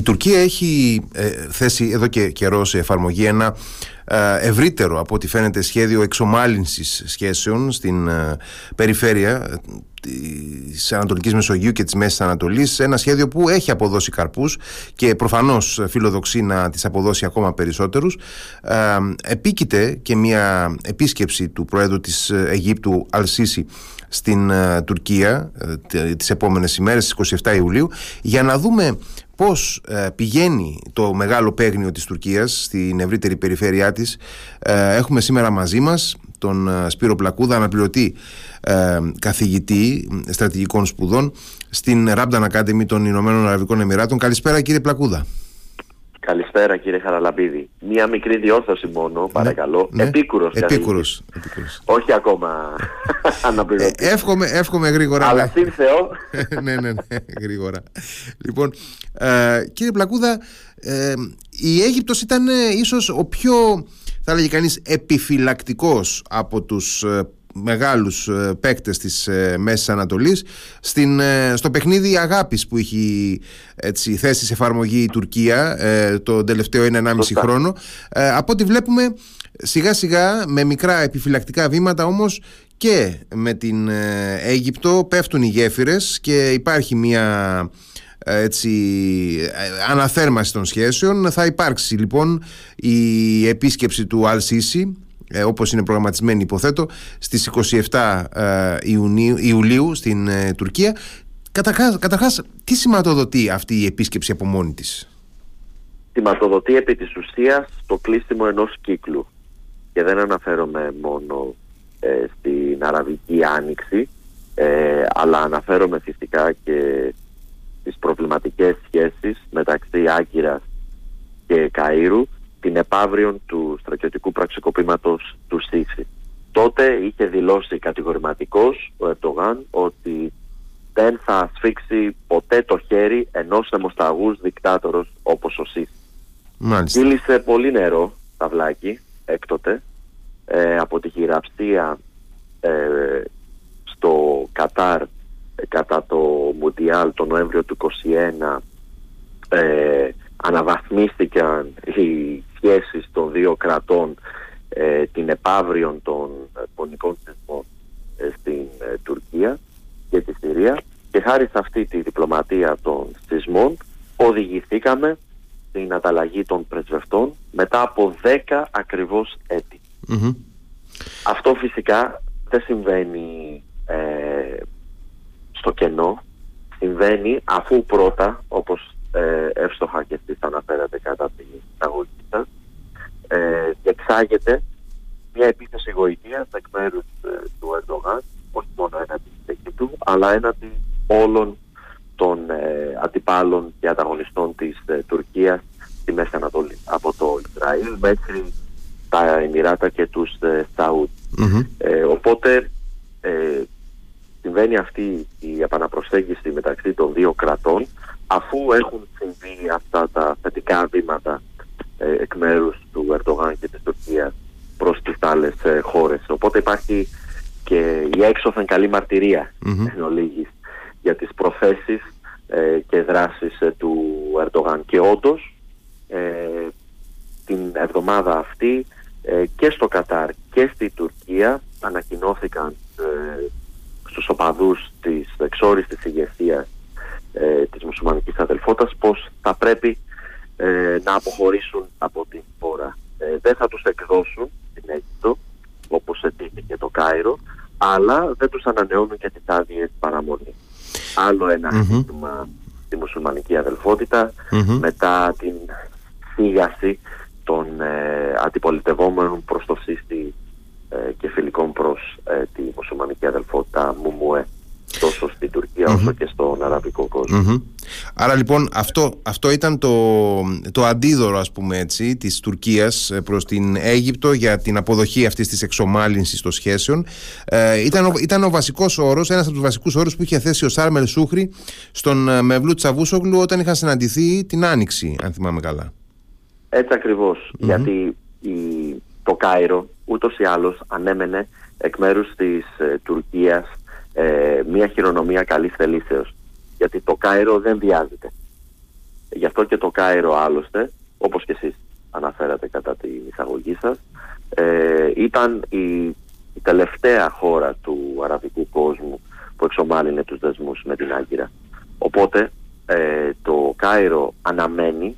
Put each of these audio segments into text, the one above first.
Η Τουρκία έχει θέσει εδώ και καιρό σε εφαρμογή ένα ευρύτερο από ό,τι φαίνεται σχέδιο εξομάλυνσης σχέσεων στην περιφέρεια της Ανατολικής Μεσογείου και της Μέσης Ανατολής. Ένα σχέδιο που έχει αποδώσει καρπούς και προφανώς φιλοδοξεί να τις αποδώσει ακόμα περισσότερους. Ε, επίκειται και μια επίσκεψη του Προέδρου της Αιγύπτου Αλσίση στην ε, Τουρκία ε, τις επόμενες ημέρες στις 27 Ιουλίου για να δούμε πώς ε, πηγαίνει το μεγάλο παίγνιο της Τουρκίας στην ευρύτερη περιφέρειά της. Έχουμε σήμερα μαζί μας τον Σπύρο Πλακούδα αναπληρωτή καθηγητή στρατηγικών σπουδών στην Rabdan Academy των Ηνωμένων Αραβικών Εμμυράτων. Καλησπέρα κύριε Πλακούδα Καλησπέρα κύριε Χαραλαμπίδη. Μία μικρή διόρθωση μόνο, ναι, παρακαλώ. Ναι, επίκουρος. Επίκουρος, Όχι ακόμα αναπληρωτής. Ε, εύχομαι, εύχομαι γρήγορα. Αλλά συν Θεό. ναι, ναι, ναι, γρήγορα. Λοιπόν, ε, κύριε Πλακούδα, ε, η Αίγυπτος ήταν ε, ίσως ο πιο, θα λέγει κανείς, επιφυλακτικός από τους ε, μεγάλους ε, παίκτες της ε, Μέσης Ανατολής στην, ε, στο παιχνίδι αγάπης που έχει έτσι, θέσει σε εφαρμογή η Τουρκία το τελευταίο 1,5 χρόνο. Από ό,τι βλέπουμε σιγά σιγά με μικρά επιφυλακτικά βήματα όμως και με την Αίγυπτο πέφτουν οι γέφυρες και υπάρχει μια έτσι, αναθέρμαση των σχέσεων. Θα υπάρξει λοιπόν η επίσκεψη του Αλσίση ε, όπως είναι προγραμματισμένη υποθέτω στις 27 ε, Ιουνίου, Ιουλίου στην ε, Τουρκία. Καταρχάς, καταρχάς τι σηματοδοτεί αυτή η επίσκεψη από μόνη της; Σηματοδοτεί επί της ουσίας το κλείσιμο ενός κύκλου. Και δεν αναφέρομαι μόνο ε, στην Αραβική Άνοιξη ε, αλλά αναφέρομαι φυσικά και στις προβληματικές σχέσεις μεταξύ Άγκυρας και Καΐρου την επαύριον του στρατιωτικού πραξικοπήματος του Σίση. Τότε είχε δηλώσει κατηγορηματικός ο Ερτογάν ότι δεν θα σφίξει ποτέ το χέρι ενός αιμοσταγούς δικτάτορος όπως ο Σίση. Κύλησε πολύ νερό, ταυλάκι, έκτοτε, ε, από τη χειραψία ε, στο Κατάρ ε, κατά το Μουντιάλ το Νοέμβριο του 2021 ε, αναβαθμίστηκαν οι σχέσεις των δύο κρατών ε, την επαύριον των πονικών θεσμών ε, στην ε, Τουρκία και τη Συρία. Και χάρη σε αυτή τη διπλωματία των θεσμών οδηγηθήκαμε στην ανταλλαγή των πρεσβευτών μετά από 10 ακριβώς Αυτό φυσικά δεν συμβαίνει στο κενό. Συμβαίνει αφού πρώτα όπως ε, εύστοχα και εσείς αναφέρατε κατά την εισαγωγή σας. Ε, διεξάγεται μια επίθεση γοητείας εκ μέρους ε, του Ερντογάν όχι μόνο έναντι της του αλλά έναντι όλων των ε, αντιπάλων και ανταγωνιστών της ε, Τουρκίας στη Μέση Ανατολή από το Ισραήλ μέχρι τα Εμμυράτα και τους ε, σαουτ οπότε συμβαίνει αυτή η επαναπροσέγγιση μεταξύ των δύο κρατών αφού έχουν συμβεί αυτά τα θετικά βήματα ε, εκ μέρους του Ερντογάν και της Τουρκίας προς τις άλλες ε, χώρες. Οπότε υπάρχει και η έξωθεν καλή μαρτυρία mm-hmm. για τις προθέσεις ε, και δράσεις ε, του Ερντογάν. Και όντως την εβδομάδα αυτή και στο Κατάρ και στη Τουρκία ανακοινώθηκαν στους οπαδούς της εξόριστης ηγεσίας ε, της μουσουλμανικής αδελφότητας πως θα πρέπει ε, να αποχωρήσουν από την χώρα. Ε, δεν θα τους εκδώσουν στην Αίγυπτο όπως ετήθηκε το Κάιρο αλλά δεν τους ανανεώνουν και τις άδειες παραμονή. Άλλο ένα mm-hmm. στη μουσουλμανική μετά την φύγαση των ε, αντιπολιτευόμενων προς το σύστη ε, και φιλικών προς ε, τη μουσουλμανική αδελφότητα Μουμουέ τόσο στην τουρκια όσο και στον αραβικό Άρα λοιπόν αυτό, αυτό ήταν το, το αντίδωρο ας πούμε έτσι της Τουρκίας ε, προς την Αίγυπτο για την αποδοχή αυτής της εξομάλυνσης των σχέσεων. Ε, ήταν, ο, ήταν ο βασικός όρος, ένας από τους βασικούς όρους που είχε θέσει ο Σάρμελ Σούχρη στον ε, Μευλού Τσαβούσογλου όταν είχαν συναντηθεί την Άνοιξη αν θυμάμαι καλά. Έτσι γιατί η, το Κάιρο ούτως ή άλλως ανέμενε εκ μέρους της ε, Τουρκίας ε, μια χειρονομία καλής θελήσεως. Γιατί το Κάιρο δεν βιάζεται. Γι' αυτό και το Κάιρο άλλωστε, όπως και εσείς αναφέρατε κατά την εισαγωγή σας, ε, ήταν η, η τελευταία χώρα του αραβικού κόσμου που εξομάλυνε τους δεσμούς με την Άγκυρα. Οπότε ε, το Κάιρο αναμένει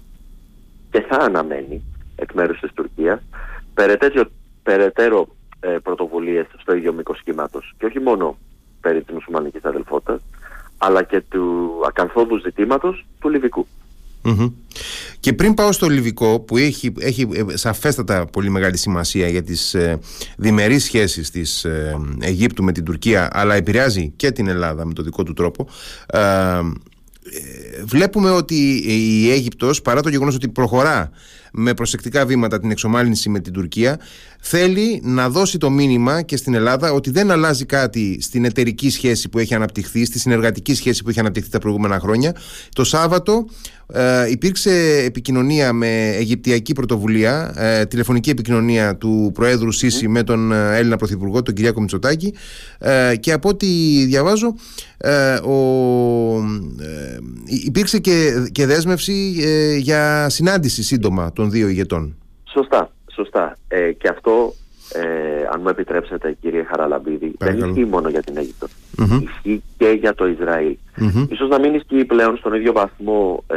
και θα αναμένει εκ μέρους της Τουρκίας περαιτέρω, περαιτέρω ε, πρωτοβουλίες στο ίδιο μήκος κύματος και όχι μόνο περί της μουσουλμανικής αδελφότητας αλλά και του ακαθόδου ζητήματος του Λιβικού. Και πριν πάω στο Λιβικό που έχει, έχει ε, σαφέστατα πολύ μεγάλη σημασία για τις ε, διμερείς σχέσεις της ε, Αιγύπτου με την Τουρκία αλλά επηρεάζει και την Ελλάδα με το δικό του τρόπο ε, βλέπουμε ότι η Αίγυπτος παρά το γεγονός ότι προχωρά με προσεκτικά βήματα την εξομάλυνση με την Τουρκία θέλει να δώσει το μήνυμα και στην Ελλάδα ότι δεν αλλάζει κάτι στην εταιρική σχέση που έχει αναπτυχθεί, στη συνεργατική σχέση που έχει αναπτυχθεί τα προηγούμενα χρόνια. Το Σάββατο ε, υπήρξε επικοινωνία με Αιγυπτιακή πρωτοβουλία, ε, τηλεφωνική επικοινωνία του Προέδρου Σίση με τον ε, Έλληνα Πρωθυπουργό, τον Κυριάκο Μητσοτάκη ε, και από ό,τι διαβάζω ε, ο, υπήρξε και, και δέσμευση για συνάντηση σύντομα των δύο ηγετών. Σωστά, σωστά. και αυτό αν μου επιτρέψετε κύριε Χαραλαμπίδη, δεν ισχύει μόνο για την Αίγυπτο. Ισχύει και για το Ισραήλ. mm Ίσως να μην ισχύει πλέον στον ίδιο βαθμό ε,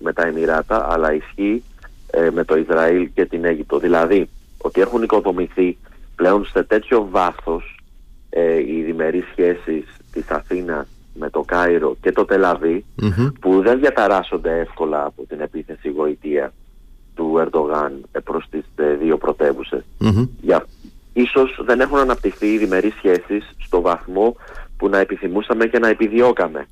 με τα Εμμυράτα, αλλά ισχύει ε, με το Ισραήλ και την Αίγυπτο. Δηλαδή, ότι έχουν οικοδομηθεί πλέον σε τέτοιο βάθος ε, οι διμερείς σχέσεις της Αθήνας με το Κάιρο και το τελαβη που δεν διαταράσσονται εύκολα από την επίθεση γοητεία του Ερντογάν προς τις δύο πρωτεύουσες. Για, ίσως δεν έχουν αναπτυχθεί οι διμερείς σχέσεις στο βαθμό που να επιθυμούσαμε και να επιδιωκαμε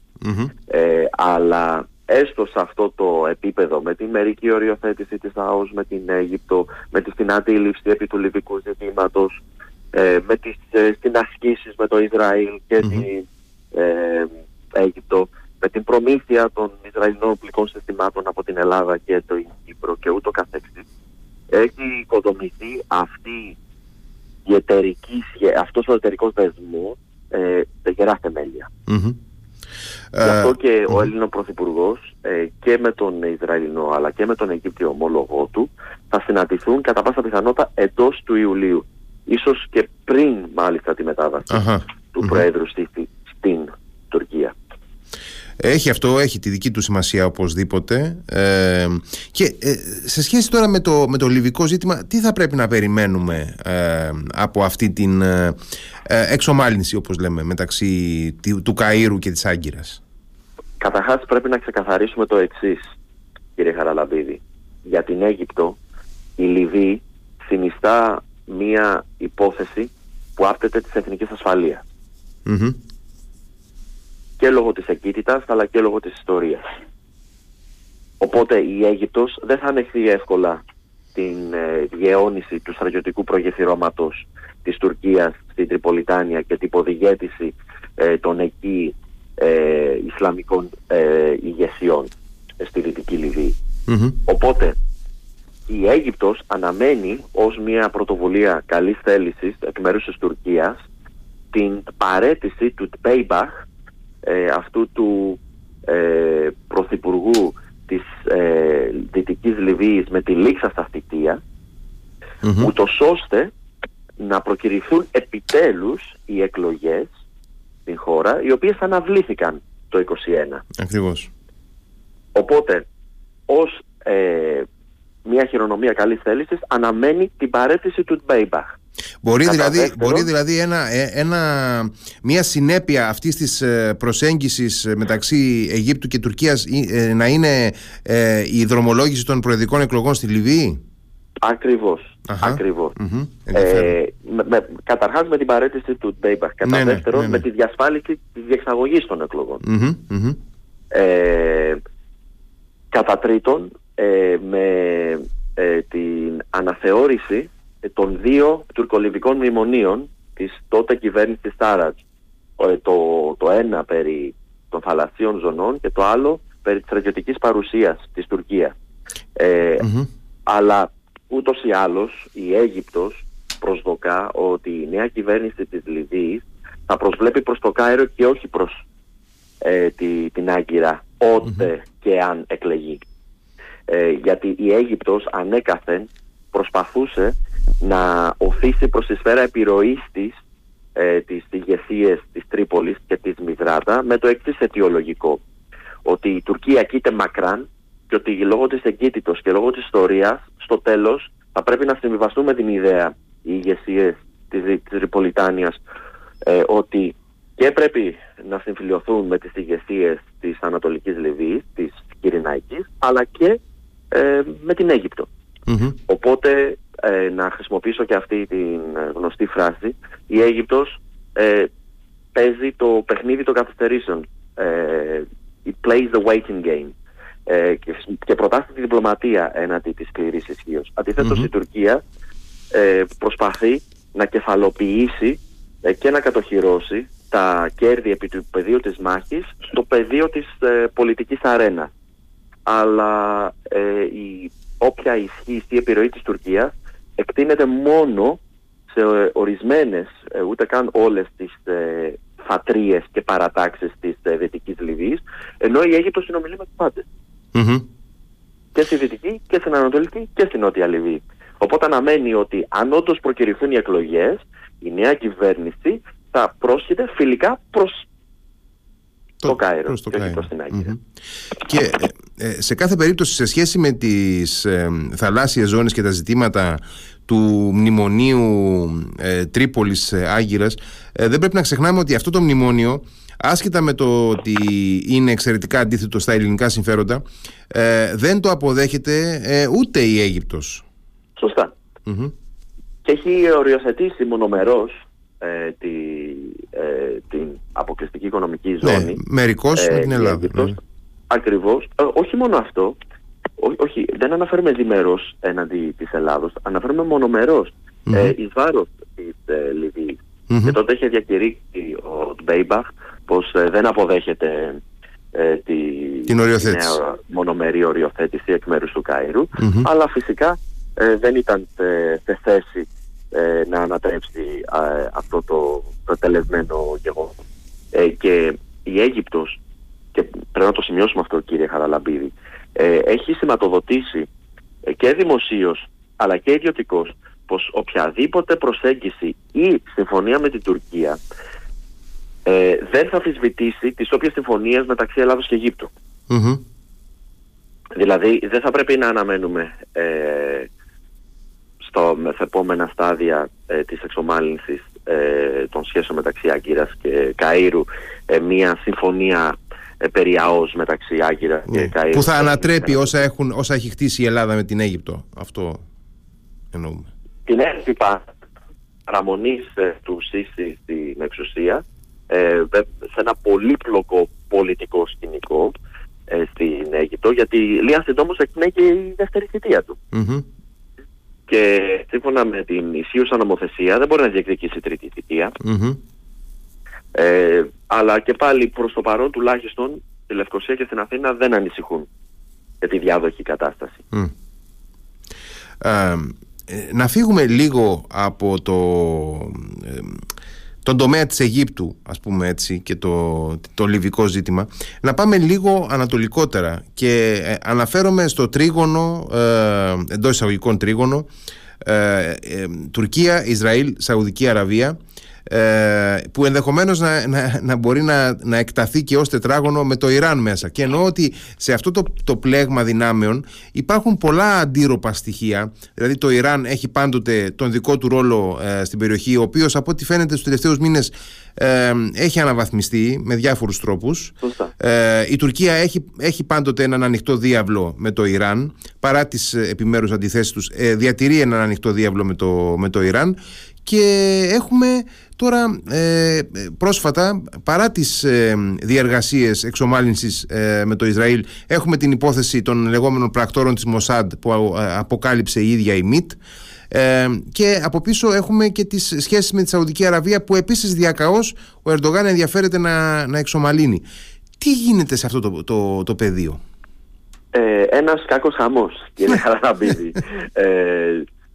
Ε, αλλά έστω σε αυτό το επίπεδο με την μερική οριοθέτηση της ΑΟΣ με την Αίγυπτο, με την αντίληψη επί του λιβικού ζητήματος, ε, με τις ε, συνασκήσεις με το Ισραήλ και την ε, Αίγυπτο, με την προμήθεια των Ισραηλινών οπλικών συστημάτων από την Ελλάδα και το Κύπρο και ούτω καθεξής, έχει οικοδομηθεί αυτή η εταιρική, αυτός ο εταιρικός δεσμός ε, γερά θεμέλια. Mm-hmm. Γι' αυτό ε, και ο Έλληνος Πρωθυπουργός ε, και με τον Ισραηλινό αλλά και με τον Αιγύπτιο ομόλογό του θα συναντηθούν κατά πάσα πιθανότητα εντός του Ιουλίου. Ίσως και πριν μάλιστα τη μεταβαση του Προέδρου στην Τουρκία. Έχει αυτό, έχει τη δική του σημασία οπωσδήποτε. Ε, και ε, σε σχέση τώρα με το, με το λιβικό ζήτημα, τι θα πρέπει να περιμένουμε ε, από αυτή την ε, εξομάλυνση, όπως λέμε, μεταξύ του Καΐρου και της Άγκυρας; Καταρχάς πρέπει να ξεκαθαρίσουμε το εξής, κύριε Χαραλαμπίδη. Για την Αίγυπτο, η Λιβύη συνιστά μία υπόθεση που άπτεται της εθνικής και λόγω της εγκύτητας αλλά και λόγω της ιστορίας. Οπότε η Αίγυπτος δεν θα ανεχθεί εύκολα την ε, γεώνηση του στρατιωτικού προγεφυρώματος της Τουρκίας στην Τριπολιτάνια και την υποδηγέτηση ε, των εκεί ε, Ισλαμικών ε, ηγεσιών στη Δυτική Οπότε η Αίγυπτος αναμένει ως μια πρωτοβουλία καλής θέλησης εκ μέρους της Τουρκίας την παρέτηση του Τπέιμπαχ ε, αυτού του ε, πρωθυπουργού της ε, Δυτικής Λιβύης με τη λήξα στα θητεία mm-hmm. ούτως ώστε να προκυρηθούν επιτέλους οι εκλογές στην χώρα οι οποίες αναβλήθηκαν το 2021. Ακριβώς. Οπότε ως ε, μια χειρονομία καλής θέλησης αναμένει την παρέτηση του Τμπέιμπαχ. Μπορεί δηλαδή, μπορεί δηλαδή ένα, ε, ένα, μια συνέπεια αυτής της ε, προσέγγισης ε, μεταξύ Αιγύπτου και Τουρκίας να είναι η δρομολόγηση των προεδρικών εκλογών στη Λιβύη; Ακριβώς. ακριβως Ε, με, καταρχάς με την παρέτηση του Ντέιμπαχ. Κατά ναι, ναι, δεύτερον ναι, με τη διασφάλιση της διεξαγωγής των εκλογων Ε, κατά τρίτον με την αναθεώρηση ε, των δύο τουρκολιβικών μνημονίων της τότε κυβέρνησης Τάρατζ. Ε, το, το ένα περί των θαλασσίων ζωνών και το άλλο περί της στρατιωτικής παρουσίας της Τουρκίας. Ε, Αλλά ούτως ή άλλως η Αίγυπτος προσδοκά ότι η νέα κυβέρνηση της Λιβύης θα προσβλέπει προς το Κάιρο και όχι προς τη, την Άγκυρα και αν εκλεγεί. Ε, γιατί η Αίγυπτος ανέκαθεν προσπαθούσε να οθήσει προς τη σφαίρα επιρροής της ε, τις ηγεσίες της Τρίπολης και της Μιδράτα με το εξής αιτιολογικό. Ότι η Τουρκία κοίται μακράν και ότι λόγω της εγκύτητος και λόγω της ιστορίας στο τέλος θα πρέπει να συμβιβαστούμε την ιδέα οι ηγεσίες της, της Τριπολιτάνιας ε, ότι και πρέπει να συμφιλειωθούν με τις ηγεσίες της Ανατολικής Λιβύης, της Κυριναϊκής, αλλά και ε, με την αιγυπτο Οπότε ε, να χρησιμοποιήσω και αυτή την γνωστή φράση, η Αίγυπτος ε, παίζει το παιχνίδι των καθυστερήσεων. Ε, it plays the waiting game. Ε, και, και προτάσει τη διπλωματία έναντι της σκληρής ισχύως. η Τουρκία ε, προσπαθεί να κεφαλοποιήσει ε, και να κατοχυρώσει τα κέρδη επί του πεδίου της μάχης στο πεδίο της ε, πολιτικής αρένας. Αλλά ε, η όποια ισχύ ή επιρροή της Τουρκίας εκτείνεται μόνο σε ε, ορισμένες, ε, ούτε καν όλες τις ε, φατρίες και παρατάξεις της ε, Δυτικής Λιβύης, ενώ η Αίγυπτος συνομιλεί με τους παντες Και στη Δυτική και στην Ανατολική και στην Νότια Λιβύη. Οπότε αναμένει ότι αν όντως προκυρηθούν οι εκλογές, η νέα κυβέρνηση θα πρόσχεται φιλικά προς το, Κάιρο και όχι προς την αγκυρα Και ε, σε κάθε περίπτωση σε σχέση με τις ε, θαλάσσιες ζώνες και τα ζητήματα του μνημονίου ε, Τρίπολης ε, Άγκυρας ε, δεν πρέπει να ξεχνάμε ότι αυτό το μνημόνιο άσχετα με το ότι είναι εξαιρετικά αντίθετο στα ελληνικά συμφέροντα δεν το αποδέχεται ούτε η Αίγυπτος. Σωστα Και έχει οριοθετήσει μονομερός ε, τη, ε, την αποκλειστική οικονομική ναι, ζώνη. Ναι, μερικώς με την Ελλάδα. Ναι. Ακριβώς. Ε, όχι μόνο αυτό. όχι, δεν αναφέρουμε διμερός έναντι της Ελλάδος. Αναφέρουμε μονομερός mm-hmm. ε, εις βάρος της ε, λιβυης Και τότε είχε διακηρύξει ο Τμπέιμπαχ πως ε, δεν αποδέχεται ε, τη, την οριοθέτηση. νέα μονομερή οριοθέτηση εκ μέρους του καειρου Αλλά φυσικά δεν ήταν σε θέση ε, να ανατρέψει αυτό το, το τελεσμένο γεγονός. Ε, και η Αίγυπτος, και πρέπει να το σημειώσουμε αυτό κύριε Χαραλαμπίδη, ε, έχει σηματοδοτήσει ε, και δημοσίως αλλά και ιδιωτικώς πως οποιαδήποτε προσέγγιση ή συμφωνία με την Τουρκία ε, δεν θα αφισβητήσει τις όποιες συμφωνίες μεταξύ Ελλάδος και αιγυπτου Δηλαδή δεν θα πρέπει να αναμένουμε ε, στο μεθεπόμενα στάδια ε, της εξομάλυνσης ε, των σχέσεων μεταξύ Άγκυρας και Καΐρου ε, μια συμφωνία ε, περί ΑΟΣ μεταξύ Άγκυρα και ναι. Καΐρου. Που θα ανατρέπει όσα, έχουν, όσα έχει χτίσει η Ελλάδα με την Αίγυπτο. Αυτό εννοούμε. Την έκτυπα παραμονής ε, του ΣΥΣΥ στην εξουσία ε, σε ένα πολύπλοκο πολιτικό σκηνικό ε, στην Αίγυπτο γιατί λίγα συντόμως εκπνέει και η δεύτερη θητεία του. mm και σύμφωνα με την ισχύουσα νομοθεσία δεν μπορεί να διεκδικήσει τρίτη Ε, αλλά και πάλι προς το παρόν τουλάχιστον στη Λευκοσία και στην Αθήνα δεν ανησυχούν για τη διάδοχη κατάσταση. Ε, να φύγουμε λίγο από το, ε, τον τομέα της Αιγύπτου ας πούμε έτσι και το, το λιβικό ζήτημα να πάμε λίγο ανατολικότερα και ε, αναφέρομαι στο τρίγωνο ε, εντός εισαγωγικών τρίγωνο ε, ε, Τουρκία, Ισραήλ, Σαουδική Αραβία ε, που ενδεχομένως να, να, να μπορεί να, να εκταθεί και ως τετράγωνο με το Ιράν μέσα. Και εννοώ ότι σε αυτό το, το πλέγμα δυνάμεων υπάρχουν πολλά αντίρροπα στοιχεία. Δηλαδή το Ιράν έχει πάντοτε τον δικό του ρόλο ε, στην περιοχή ο οποίος από ό,τι φαίνεται στους τελευταίους μήνες ε, έχει αναβαθμιστεί με διάφορους τρόπους. Ε, η Τουρκία έχει, έχει πάντοτε έναν ανοιχτό διάβλο με το Ιράν παρά τις επιμέρους αντιθέσεις τους διατηρεί έναν ανοιχτό διάβλο με το, με το Ιράν και έχουμε τώρα ε, πρόσφατα παρά τις ε, διεργασίες εξομάλυνσης ε, με το Ισραήλ έχουμε την υπόθεση των λεγόμενων πρακτόρων της Μοσάντ που ε, αποκάλυψε η ίδια η ΜΙΤ ε, και από πίσω έχουμε και τις σχέσεις με τη Σαουδική Αραβία που επίσης διακαώς ο Ερντογάν ενδιαφέρεται να, να εξομαλύνει. Τι γίνεται σε αυτό το, το, το πεδίο; Ε, ένας κάκος χαμός κύριε Χαραμπίδη.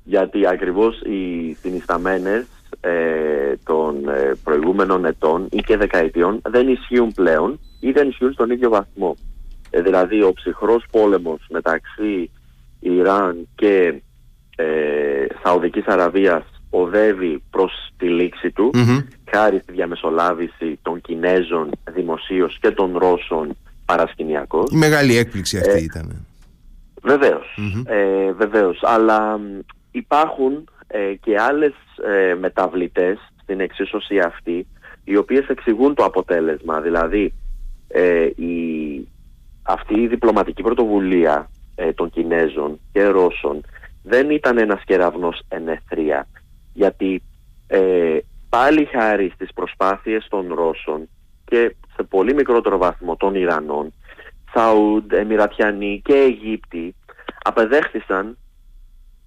Ε, γιατί ακριβώς οι συνισταμένες ε, των ε, προηγούμενων ετών ή και δεκαετιών δεν ισχύουν πλέον ή δεν ισχύουν στον ίδιο βαθμό. Ε, δηλαδή ο ψυχρός πόλεμος μεταξύ Ιράν και ε, Σαουδικής Αραβίας οδεύει προς τη λήξη του χάρη στη διαμεσολάβηση των Κινέζων δημοσίως και των Ρώσων παρασκηνιακώς. Η μεγάλη έκπληξη αυτή ε, ήταν. Βεβαίως, ε, βεβαίως. Αλλά υπάρχουν ε, και άλλες ε, μεταβλητές στην εξίσωση αυτή οι οποίες εξηγούν το αποτέλεσμα. Δηλαδή ε, η, αυτή η διπλωματική πρωτοβουλία ε, των Κινέζων και Ρώσων δεν ήταν ένας κεραυνός ενεθρία γιατί ε, πάλι χάρη στις προσπάθειες των Ρώσων και σε πολύ μικρότερο βαθμό των Ιρανών Σαούντ, Εμιρατιανοί και Αιγύπτιοι απεδέχθησαν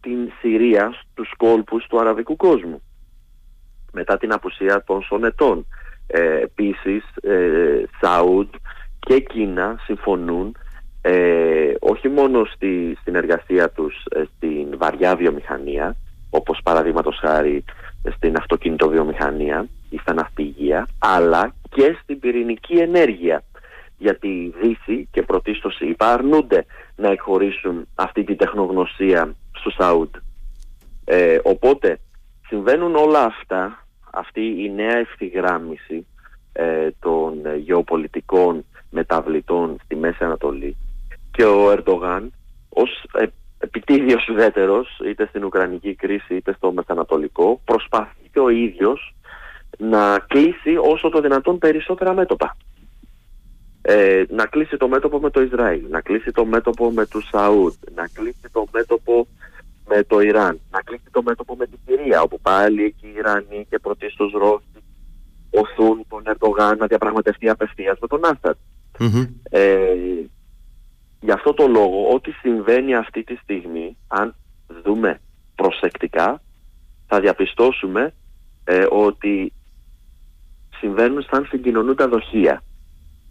την Συρία στους κόλπους του αραβικού κόσμου μετά την απουσία των Σονετών. Ε, επίσης, ε, Σαούντ και Κίνα συμφωνούν ε, όχι μόνο στη συνεργασία τους ε, στην βαριά βιομηχανία, όπως παραδείγματος χάρη στην αυτοκινητοβιομηχανία ή στα ναυπηγεία, αλλά και στην πυρηνική ενέργεια. Γιατί η Δύση και πρωτίστως οι αρνούνται να εκχωρήσουν αυτή τη τεχνογνωσία στο Σαούντ. Ε, οπότε συμβαίνουν όλα αυτά, αυτή η νέα ευθυγράμμιση ε, των γεωπολιτικών μεταβλητών στη Μέση Ανατολή και ο Ερντογάν ως ε, επιτίδιος ουδέτερος είτε στην Ουκρανική κρίση είτε στο Μεσανατολικό προσπαθεί και ο ίδιος να κλείσει όσο το δυνατόν περισσότερα μέτωπα. Ε, να κλείσει το μέτωπο με το Ισραήλ, να κλείσει το μέτωπο με τους Σαούτ, να κλείσει το μέτωπο με το Ιράν, να κλείσει το μέτωπο με τη Συρία, όπου πάλι εκεί οι Ιρανοί και πρωτίστως Ρώσοι οθούν τον Ερντογάν να διαπραγματευτεί απευθείας με τον αστατ Ε, γι' αυτό το λόγο, ό,τι συμβαίνει αυτή τη στιγμή, αν δούμε προσεκτικά, θα διαπιστώσουμε ε, ότι συμβαίνουν σαν συγκοινωνούντα δοχεία.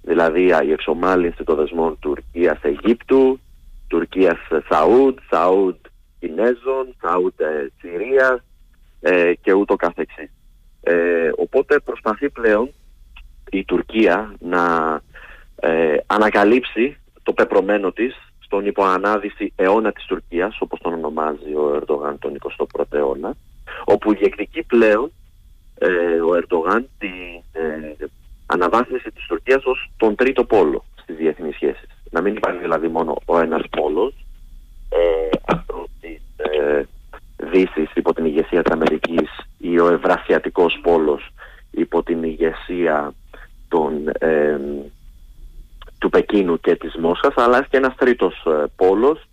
Δηλαδή η εξομάλυνση των δεσμών Τουρκίας-Αιγύπτου, Τουρκίας-Σαούτ, Σαούτ Κινέζων, Σαούτ ε, Συρίας ε, και ούτω καθεξής. Ε, οπότε προσπαθεί πλέον η Τουρκία να ε, ανακαλύψει το πεπρωμένο της στον υποανάδυση αιώνα της Τουρκίας, όπως τον ονομάζει ο Ερντογάν τον 21ο αιώνα, όπου διεκδικεί πλέον ε, ο Ερντογάν την ε, αναβάθμιση της Τουρκίας ως τον τρίτο πόλο στις διεθνείς σχέσεις. Να μην υπάρχει δηλαδή μόνο ο ένας πόλος, ε, αυτό της ε, Δύσης υπό την ηγεσία της Αμερικής ή ο Ευρασιατικός πόλος υπό την ηγεσία των, ε, του Πεκίνου και της Μόσχας αλλά και ένας τρίτος ε, πόλος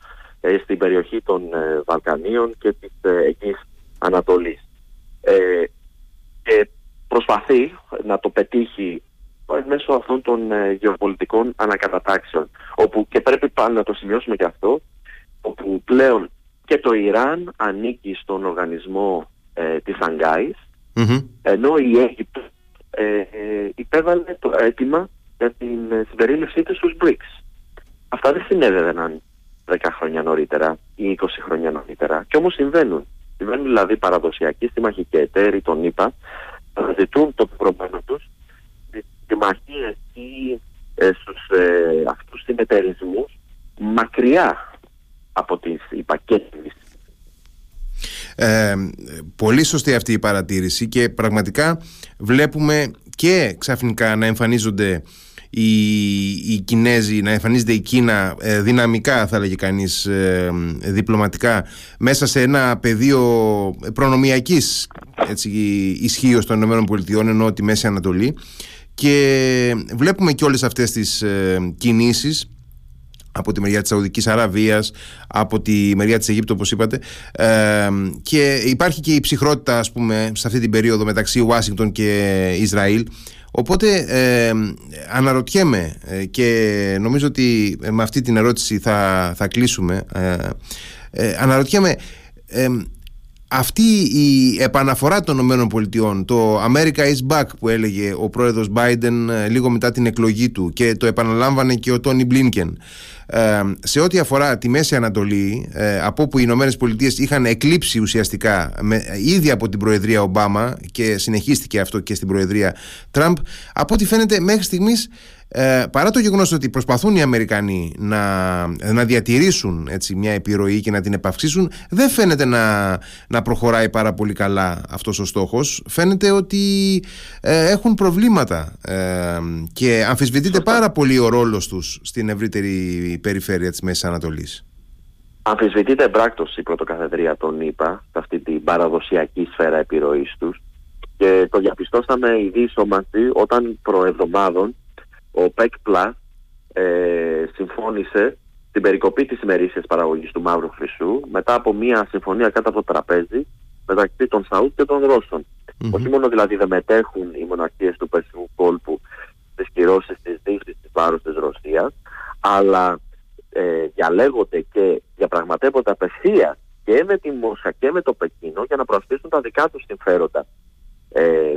ε, στην περιοχή των ε, Βαλκανίων και της ε, Ανατολής. και προσπαθεί να το πετύχει μέσω αυτών των γεωπολιτικών ανακατατάξεων όπου και πρέπει πάλι να το σημειώσουμε και αυτό όπου πλέον και το Ιράν ανήκει στον οργανισμό ε, της αγκαιης ενώ η Αίγυπτος ε, υπέβαλε το αίτημα για την συμπερίληψή της στους BRICS. Αυτά δεν συνέβαιναν 10 χρόνια νωρίτερα ή 20 χρόνια νωρίτερα και όμως συμβαίνουν. Συμβαίνουν δηλαδή παραδοσιακοί συμμαχικοί εταίροι, τον είπα, ζητούν το προηγούμενο τους συμμαχίες ή ε, στους ε, αυτούς συνεταιρισμούς μακριά από τις είπα ε, πολύ σωστή αυτή η παρατήρηση και πραγματικά βλέπουμε και ξαφνικά να εμφανίζονται οι, οι Κινέζοι, να εμφανίζεται η Κίνα ε, δυναμικά θα έλεγε κανείς ε, διπλωματικά μέσα σε ένα πεδίο προνομιακής έτσι, ισχύω των ΗΠΑ ενώ τη Μέση Ανατολή. Και βλέπουμε και όλες αυτές τις ε, κινήσεις από τη μεριά της Σαουδικής Αραβίας, από τη μεριά της Αιγύπτου όπως είπατε. Ε, και υπάρχει και η ψυχρότητα ας πούμε σε αυτή την περίοδο μεταξύ Ουάσιγκτον και Ισραήλ οπότε ε, αναρωτιέμαι ε, και νομίζω ότι με αυτή την ερώτηση θα, θα κλείσουμε ε, αναρωτιέμαι αυτή η επαναφορά των ΗΠΑ, το America is back που έλεγε ο πρόεδρος Biden λίγο μετά την εκλογή του και το επαναλάμβανε και ο Τόνι Μπλίνκεν. Ε, σε ό,τι αφορά τη Μέση Ανατολή, ε, από όπου οι Ηνωμένες Πολιτείες είχαν εκλείψει ουσιαστικά με, ήδη από την Προεδρία Ομπάμα και συνεχίστηκε αυτό και στην Προεδρία Τραμπ, από ό,τι φαίνεται μέχρι στιγμής ε, παρά το γεγονός ότι προσπαθούν οι Αμερικανοί να, να διατηρήσουν έτσι, μια επιρροή και να την επαυξήσουν δεν φαίνεται να, να προχωράει πάρα πολύ καλά αυτός ο στόχος. Φαίνεται ότι ε, έχουν προβλήματα ε, και αμφισβητείται πάρα πολύ ο ρόλος τους στην ευρύτερη περιφέρεια της Μέσης Ανατολής. Αμφισβητείται εμπράκτος η πρωτοκαθεδρία των ΗΠΑ σε αυτή την παραδοσιακή σφαίρα επιρροής τους. Και το διαπιστώσαμε ήδη μαζί όταν προεβδομάδων ο ΠΕΚ Plus ε, συμφώνησε την περικοπή της ημερήσιας παραγωγής του Μαύρου Χρυσού μετά από μια συμφωνία κάτω από το τραπέζι μεταξύ των Σαούτ και των ρωσων Όχι μόνο δηλαδή δεν μετέχουν οι μοναρχίες του Περσικού κόλπου στις κυρώσεις της Δύσης της βάρους της Ρωσίας αλλά ε, διαλέγονται και διαπραγματεύονται απευθείας και με τη Μόσα και με το Πεκίνο για να προασπίσουν τα δικά τους συμφέροντα. Ε,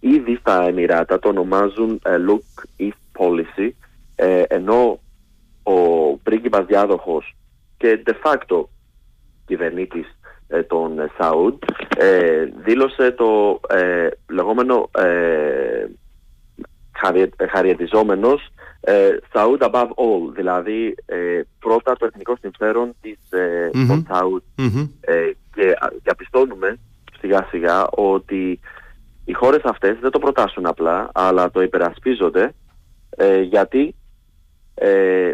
ήδη στα Εμμυράτα το ονομάζουν ε, Look East Policy ε, ενώ ο πρίγκιπας διάδοχος και de facto κυβερνήτης ε, των Σαούντ δήλωσε το λεγόμενο χαριετιζόμενος Σαούντ above all, δηλαδή πρώτα το εθνικό συμφέρον της, των Σαούντ. Και διαπιστώνουμε σιγά σιγά ότι οι χώρες αυτές δεν το προτάσουν απλά, αλλά το υπερασπίζονται ε, γιατί ε,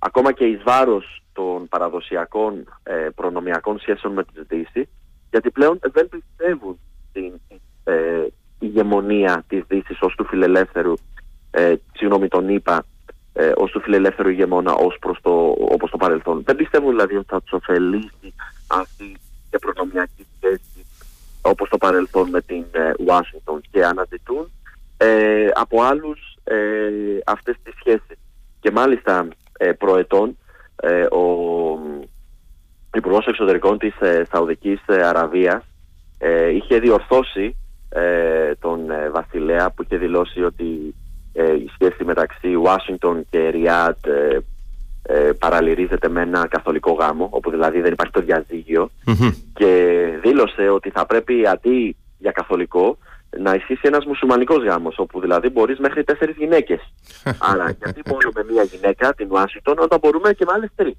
ακόμα και εις βάρος των παραδοσιακών ε, προνομιακών σχέσεων με τη Δύση, γιατί πλέον δεν πιστεύουν στην ε, ηγεμονία της Δύσης ως του φιλελεύθερου, ε, συγγνώμη τον είπα, ε, ως του φιλελεύθερου ηγεμόνα ως προς το, όπως το παρελθόν. Δεν πιστεύουν δηλαδή ότι θα τους ωφελήσει αυτή η προνομιακή σχέση όπως το παρελθόν με την Ουάσιγκτον ε, και αναζητούν ε, από άλλους ε, αυτές τις σχέσεις. Και μάλιστα ε, προετών ε, ο Υπουργός Εξωτερικών της ε, Σαουδικής Αραβίας είχε διορθώσει τον Βασιλέα που είχε δηλώσει ότι η σχέση μεταξύ Ουάσιγκτον και Ριάτ ε, παραλυρίζεται με ένα καθολικό γάμο, όπου δηλαδή δεν υπάρχει το διαζυγιο και δήλωσε ότι θα πρέπει αντί για καθολικό να ισχύσει ένας μουσουλμανικός γάμος, όπου δηλαδή μπορείς μέχρι τέσσερις γυναίκες. Άρα γιατί μόνο με μία γυναίκα, την Ουάσιτον, όταν μπορούμε και με άλλες τρεις.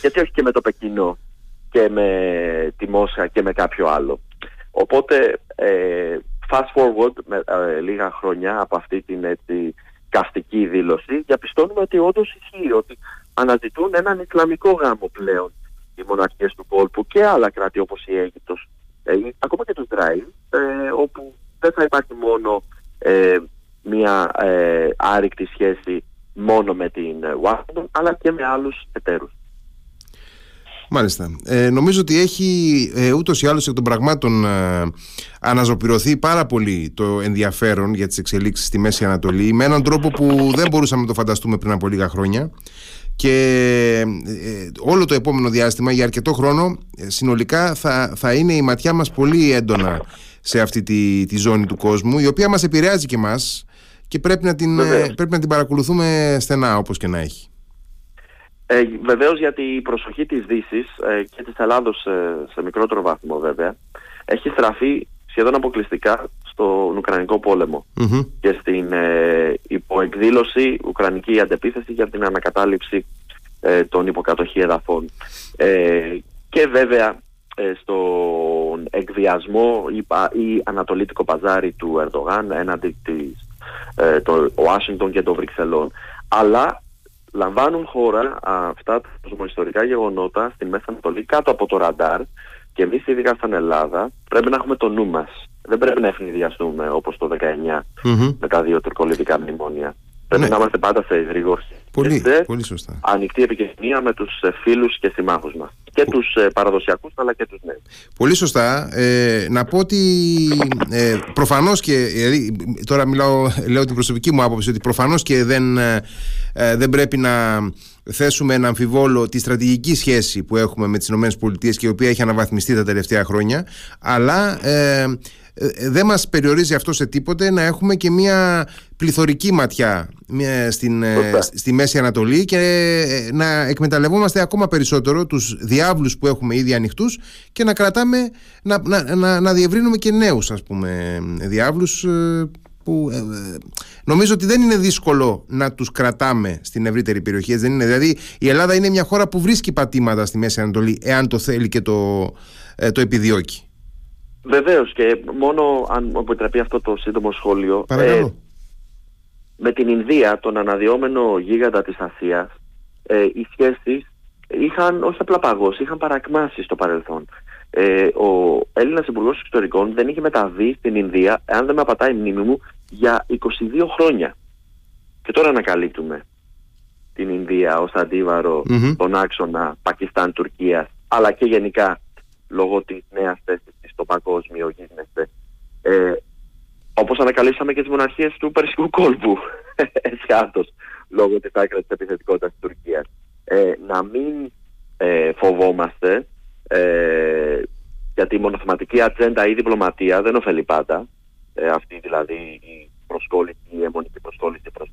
Γιατί όχι και με το Πεκίνο και με τη Μόσχα και με κάποιο άλλο. Οπότε, ε, fast forward με, ε, λίγα χρόνια από αυτή την έτσι, καυστική δήλωση, διαπιστώνουμε ότι όντως ισχύει ότι αναζητούν έναν Ισλαμικό γάμο πλέον οι μοναρχίες του κόλπου και άλλα κράτη όπως η Αίγυπτος, ε, ακόμα και το Ισραήλ, ε, όπου δεν θα υπάρχει μόνο ε, μια ε, άρρηκτη σχέση μόνο με την Ουάσιγκτον, αλλά και με άλλους εταίρους. Μάλιστα. Ε, νομίζω ότι έχει ε, ούτως ή άλλως εκ των πραγμάτων ε, αναζωπηρωθεί πάρα πολύ το ενδιαφέρον για τις εξελίξεις στη Μέση Ανατολή με έναν τρόπο που δεν μπορούσαμε να το φανταστούμε πριν από λίγα χρόνια και ε, όλο το επόμενο διάστημα για αρκετό χρόνο ε, συνολικά θα, θα είναι η ματιά μας πολύ έντονα σε αυτή τη, τη ζώνη του κόσμου η οποία μας επηρεάζει και μας και πρέπει να την, πρέπει να την παρακολουθούμε στενά όπως και να έχει. Ε, βεβαίως γιατί η προσοχή της δύσης ε, και της Ελλάδος ε, σε μικρότερο βαθμό βέβαια έχει στραφεί σχεδόν αποκλειστικά στον Ουκρανικό και στην ε, υποεκδήλωση Ουκρανική αντεπίθεση για την ανακατάληψη ε, των υποκατοχή εδαφών. Ε, και βέβαια στον εκβιασμό ή, ή ανατολίτικο παζάρι του Ερντογάν έναντι της, των Ουάσιγκτον και των Βρυξελών. Αλλά λαμβάνουν χώρα αυτά τα ιστορικά γεγονότα στην Μέση Ανατολή κάτω από το ραντάρ και εμείς ειδικά στην Ελλάδα πρέπει να έχουμε το νου μας. Δεν πρέπει να ευνηδιαστούμε όπως το 19 με τα δύο τουρκολιδικά μνημόνια. Πρέπει ναι. να είμαστε πάντα σε ευρύγορση. Πολύ, πολύ σωστά. Ανοιχτή επικοινωνία με τους ε, φίλους και συμμάχους μας. Και τους ε, παραδοσιακούς αλλά και τους νέους. Πολύ σωστά. Ε, να πω ότι ε, προφανώς και. Δηλαδή, τώρα μιλάω, λέω την προσωπική μου άποψη ότι προφανώς και δεν, ε, δεν πρέπει να θέσουμε ένα αμφιβόλο τη στρατηγική σχέση που έχουμε με τις ΗΠΑ και η οποία έχει αναβαθμιστεί τα τελευταία χρόνια αλλά ε, ε, δεν μας περιορίζει αυτό σε τίποτε να έχουμε και μια πληθωρική ματιά στην, ε, στη Μέση Ανατολή και ε, να εκμεταλλευόμαστε ακόμα περισσότερο τους διάβλους που έχουμε ήδη ανοιχτούς και να κρατάμε, να, να, να, να διευρύνουμε και νέους ας πούμε διάβλους που ε, ε, νομίζω ότι δεν είναι δύσκολο να τους κρατάμε στην ευρύτερη περιοχή δεν είναι. δηλαδή η Ελλάδα είναι μια χώρα που βρίσκει πατήματα στη Μέση Ανατολή εάν το θέλει και το, ε, το επιδιώκει Βεβαίως και μόνο αν μου επιτραπεί αυτό το σύντομο σχόλιο Παρακαλώ. με την Ινδία τον αναδυόμενο γίγαντα της Ασίας οι σχέσεις είχαν όχι απλά παγώσεις, είχαν παρακμάσεις στο παρελθόν ε, ο Έλληνας Υπουργός Εξωτερικών δεν είχε μεταβεί στην Ινδία, αν δεν με απατάει η μνήμη μου, για 22 χρόνια. Και τώρα ανακαλύπτουμε την Ινδία ως αντιβαρο mm-hmm. τον άξονα Πακιστάν-Τουρκίας, αλλά και γενικά λόγω της νέας θέσης στο παγκόσμιο γίγνεσθε. Ε, όπως ανακαλύψαμε και τις μοναρχίες του Περσικού κόλπου, εσχάτως, λόγω της άκρας της επιθετικότητας της Τουρκίας. Ε, να μην ε, φοβόμαστε ε, γιατί η μονοθεματική ατζέντα ή η διπλωματία δεν ωφελεί πάντα. Ε, αυτή δηλαδή η προσκόλληση, η αιμονική προσκόλληση προς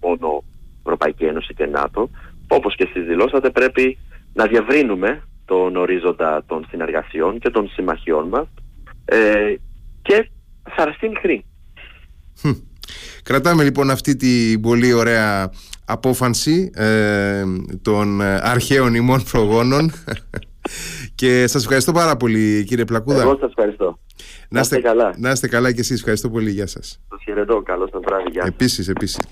μόνο Ευρωπαϊκή Ένωση και ΝΑΤΟ. Όπως και εσείς δηλώσατε πρέπει να διαβρύνουμε τον ορίζοντα των συνεργασιών και των συμμαχιών μας ε, και θα αρεστεί χρή. Κρατάμε λοιπόν αυτή την πολύ ωραία απόφανση ε, των αρχαίων ημών προγόνων και σας ευχαριστώ πάρα πολύ κύριε Πλακούδα. Εγώ σας ευχαριστώ. Να είστε, καλά. Να είστε καλά και εσείς. Ευχαριστώ πολύ. Γεια σας. Σας χαιρετώ. Καλό σας βράδυ. Επίσης, επίσης.